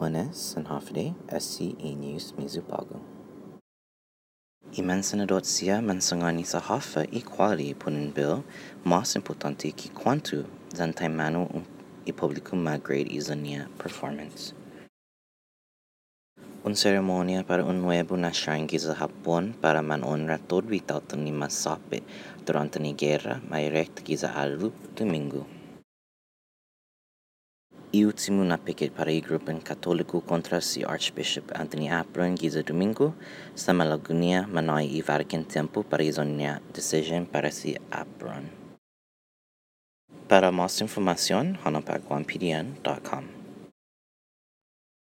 Buenas and Hafide, SCE News Mizupago. Imensa na sia mensangani sa hafa equality punin bill mas importante que quanto zantai manu i publicum maggrade izonia performance. Un ceremonia para un nuevo na shrine giza Japón para man honra todo vital ni masape durante ni guerra mairect giza alu domingo. iu timun a picket para i grupen católico contra si Archbishop Anthony Apron Guiza Domingo, sama lagunia manoi i varken tempo para i zonia decision para si Apron. Para más información, hanapaguampdn.com.